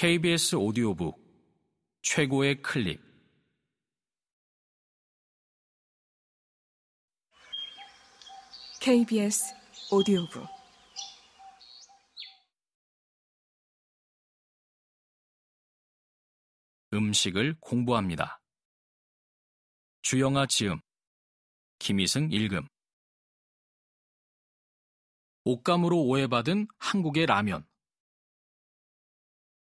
KBS 오디오북 최고의 클립. KBS 오디오북. 음식을 공부합니다. 주영아 지음 김희승 읽음. 옷감으로 오해받은 한국의 라면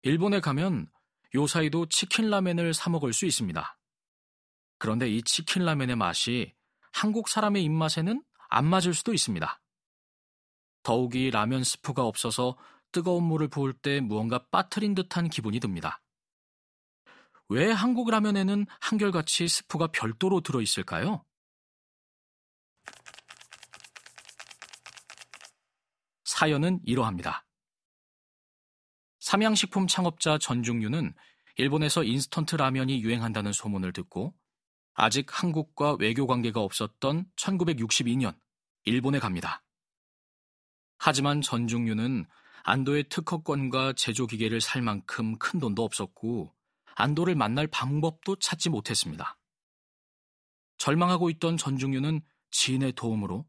일본에 가면 요사이도 치킨 라멘을 사 먹을 수 있습니다. 그런데 이 치킨 라멘의 맛이 한국 사람의 입맛에는 안 맞을 수도 있습니다. 더욱이 라면 스프가 없어서 뜨거운 물을 부을 때 무언가 빠뜨린 듯한 기분이 듭니다. 왜 한국 라면에는 한결같이 스프가 별도로 들어있을까요? 사연은 이러합니다. 삼양식품 창업자 전중류는 일본에서 인스턴트 라면이 유행한다는 소문을 듣고 아직 한국과 외교 관계가 없었던 1962년 일본에 갑니다. 하지만 전중류는 안도의 특허권과 제조 기계를 살 만큼 큰 돈도 없었고 안도를 만날 방법도 찾지 못했습니다. 절망하고 있던 전중류는 지인의 도움으로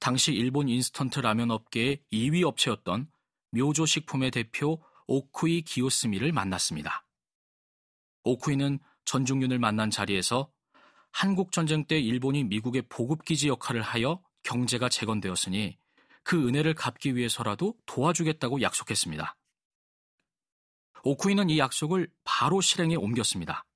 당시 일본 인스턴트 라면 업계의 2위 업체였던 묘조 식품의 대표 오쿠이 기요스미를 만났습니다. 오쿠이는 전중윤을 만난 자리에서 한국 전쟁 때 일본이 미국의 보급기지 역할을 하여 경제가 재건되었으니 그 은혜를 갚기 위해서라도 도와주겠다고 약속했습니다. 오쿠이는 이 약속을 바로 실행에 옮겼습니다.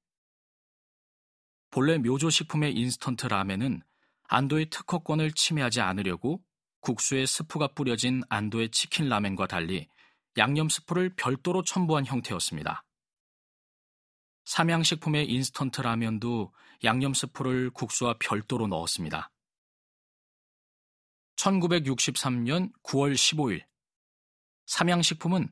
본래 묘조식품의 인스턴트 라멘은 안도의 특허권을 침해하지 않으려고 국수에 스프가 뿌려진 안도의 치킨 라멘과 달리 양념 스프를 별도로 첨부한 형태였습니다. 삼양식품의 인스턴트 라면도 양념 스프를 국수와 별도로 넣었습니다. 1963년 9월 15일 삼양식품은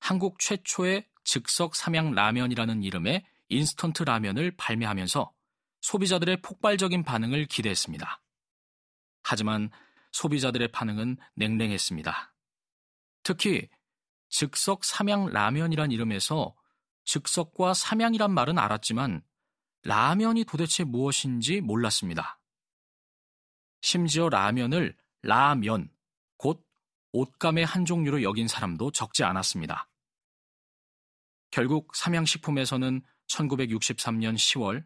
한국 최초의 즉석 삼양 라면이라는 이름의 인스턴트 라면을 발매하면서 소비자들의 폭발적인 반응을 기대했습니다. 하지만 소비자들의 반응은 냉랭했습니다. 특히 즉석 삼양 라면이란 이름에서 즉석과 삼양이란 말은 알았지만 라면이 도대체 무엇인지 몰랐습니다. 심지어 라면을 라면, 곧 옷감의 한 종류로 여긴 사람도 적지 않았습니다. 결국 삼양식품에서는 1963년 10월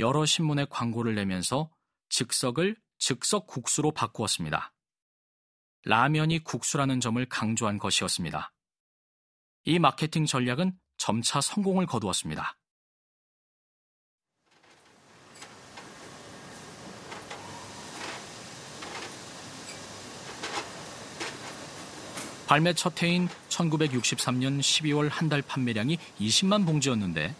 여러 신문에 광고를 내면서 즉석을 즉석 국수로 바꾸었습니다. 라면이 국수라는 점을 강조한 것이었습니다. 이 마케팅 전략은 점차 성공을 거두었습니다. 발매 첫 해인 1963년 12월 한 달 판매량이 20만 봉지였는데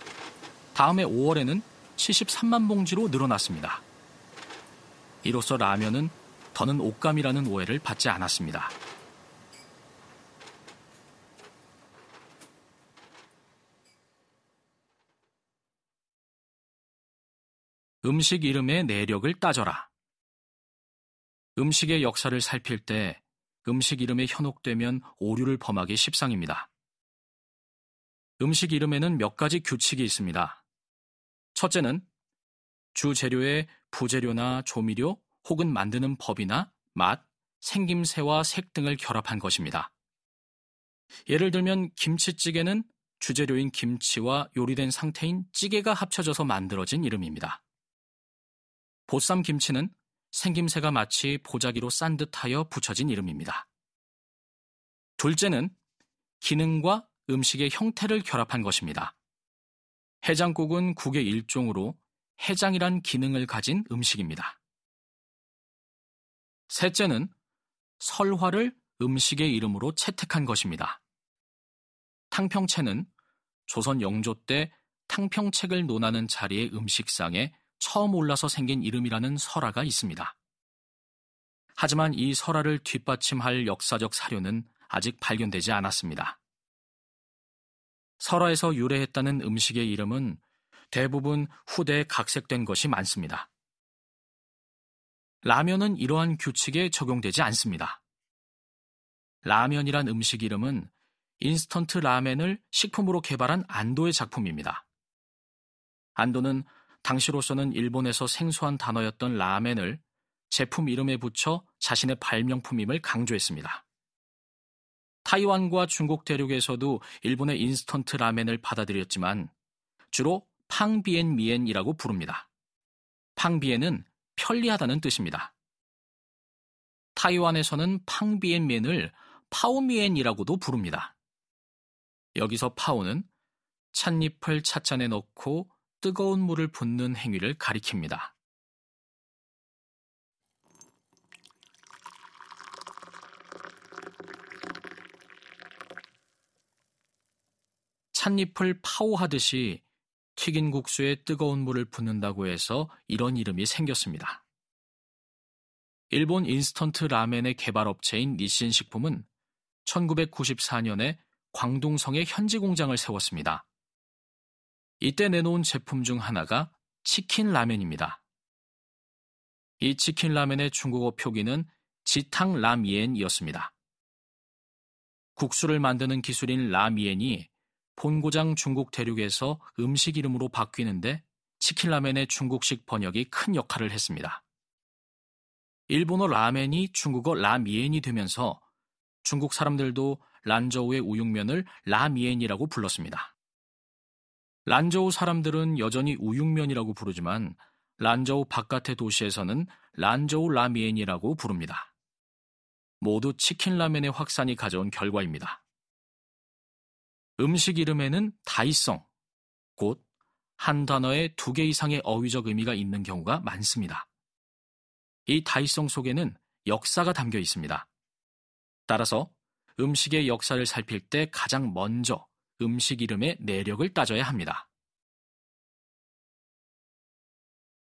다음해 5월에는 73만 봉지로 늘어났습니다. 이로써 라면은 더는 옷감이라는 오해를 받지 않았습니다. 음식 이름의 내력을 따져라. 음식의 역사를 살필 때 음식 이름에 현혹되면 오류를 범하기 십상입니다. 음식 이름에는 몇 가지 규칙이 있습니다. 첫째는 주 재료에 부재료나 조미료 혹은 만드는 법이나 맛, 생김새와 색 등을 결합한 것입니다. 예를 들면 김치찌개는 주재료인 김치와 요리된 상태인 찌개가 합쳐져서 만들어진 이름입니다. 보쌈 김치는 생김새가 마치 보자기로 싼 듯하여 붙여진 이름입니다. 둘째는 기능과 음식의 형태를 결합한 것입니다. 해장국은 국의 일종으로 해장이란 기능을 가진 음식입니다. 셋째는 설화를 음식의 이름으로 채택한 것입니다. 탕평채는 조선 영조 때 탕평책을 논하는 자리의 음식상에 처음 올라서 생긴 이름이라는 설화가 있습니다. 하지만 이 설화를 뒷받침할 역사적 사료는 아직 발견되지 않았습니다. 설화에서 유래했다는 음식의 이름은 대부분 후대에 각색된 것이 많습니다. 라면은 이러한 규칙에 적용되지 않습니다. 라면이란 음식 이름은 인스턴트 라멘을 식품으로 개발한 안도의 작품입니다. 안도는 당시로서는 일본에서 생소한 단어였던 라멘을 제품 이름에 붙여 자신의 발명품임을 강조했습니다. 타이완과 중국 대륙에서도 일본의 인스턴트 라멘을 받아들였지만 주로 方便面이라고 부릅니다. 方便은 편리하다는 뜻입니다. 타이완에서는 팡비엔 맨을 파오미엔이라고도 부릅니다. 여기서 파오는 찻잎을 찻잔에 넣고 뜨거운 물을 붓는 행위를 가리킵니다. 찻잎을 파오하듯이 튀긴 국수에 뜨거운 물을 붓는다고 해서 이런 이름이 생겼습니다. 일본 인스턴트 라멘의 개발 업체인 닛신 식품은 1994년에 광둥성에 현지 공장을 세웠습니다. 이때 내놓은 제품 중 하나가 치킨 라멘입니다. 이 치킨 라멘의 중국어 표기는 鸡汤拉面이었습니다. 국수를 만드는 기술인 拉面이 본고장 중국 대륙에서 음식 이름으로 바뀌는데 치킨 라멘의 중국식 번역이 큰 역할을 했습니다. 일본어 라멘이 중국어 라미엔이 되면서 중국 사람들도 란저우의 우육면을 라미엔이라고 불렀습니다. 란저우 사람들은 여전히 우육면이라고 부르지만 란저우 바깥의 도시에서는 란저우 라미엔이라고 부릅니다. 모두 치킨 라멘의 확산이 가져온 결과입니다. 음식 이름에는 다이성, 곧 한 단어에 두 개 이상의 어휘적 의미가 있는 경우가 많습니다. 이 다이성 속에는 역사가 담겨 있습니다. 따라서 음식의 역사를 살필 때 가장 먼저 음식 이름의 내력을 따져야 합니다.